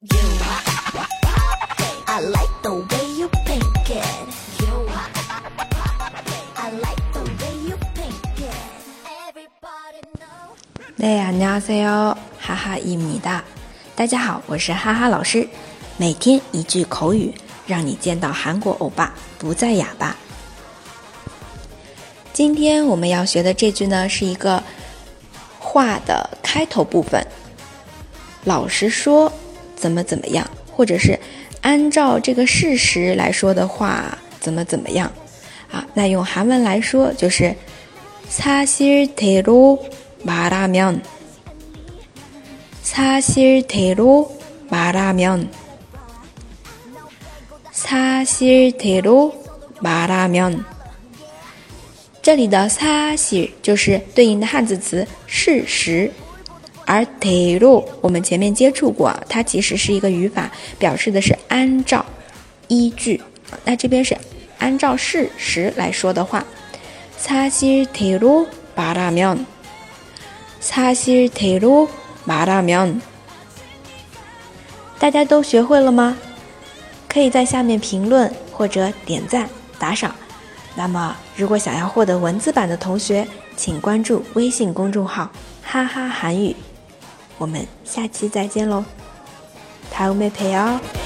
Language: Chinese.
大家你好哟，哈哈一米大，大家好，我是哈哈老师。每天一句口语，让你见到韩国欧巴不再哑巴。今天我们要学的这句呢，是一个话的开头部分。老实说。怎么怎么样，或者是按照这个事实来说的话，怎么怎么样啊？那用韩文来说就是사실대로말하면，사실대로말하면，사실대로말하면。这里的사실就是对应的汉字词事实。 而 대로我们前面接触过，它其实是一个语法，表示的是按照、依据。那这边是按照事实来说的话，사실대로말하 면， 사실대로말하 면。 大家都学会了吗？可以在下面评论或者点赞打赏。那么，如果想要获得文字版的同学，请关注微信公众号“哈哈韩语”。 我们下期再见喽，다음에봬요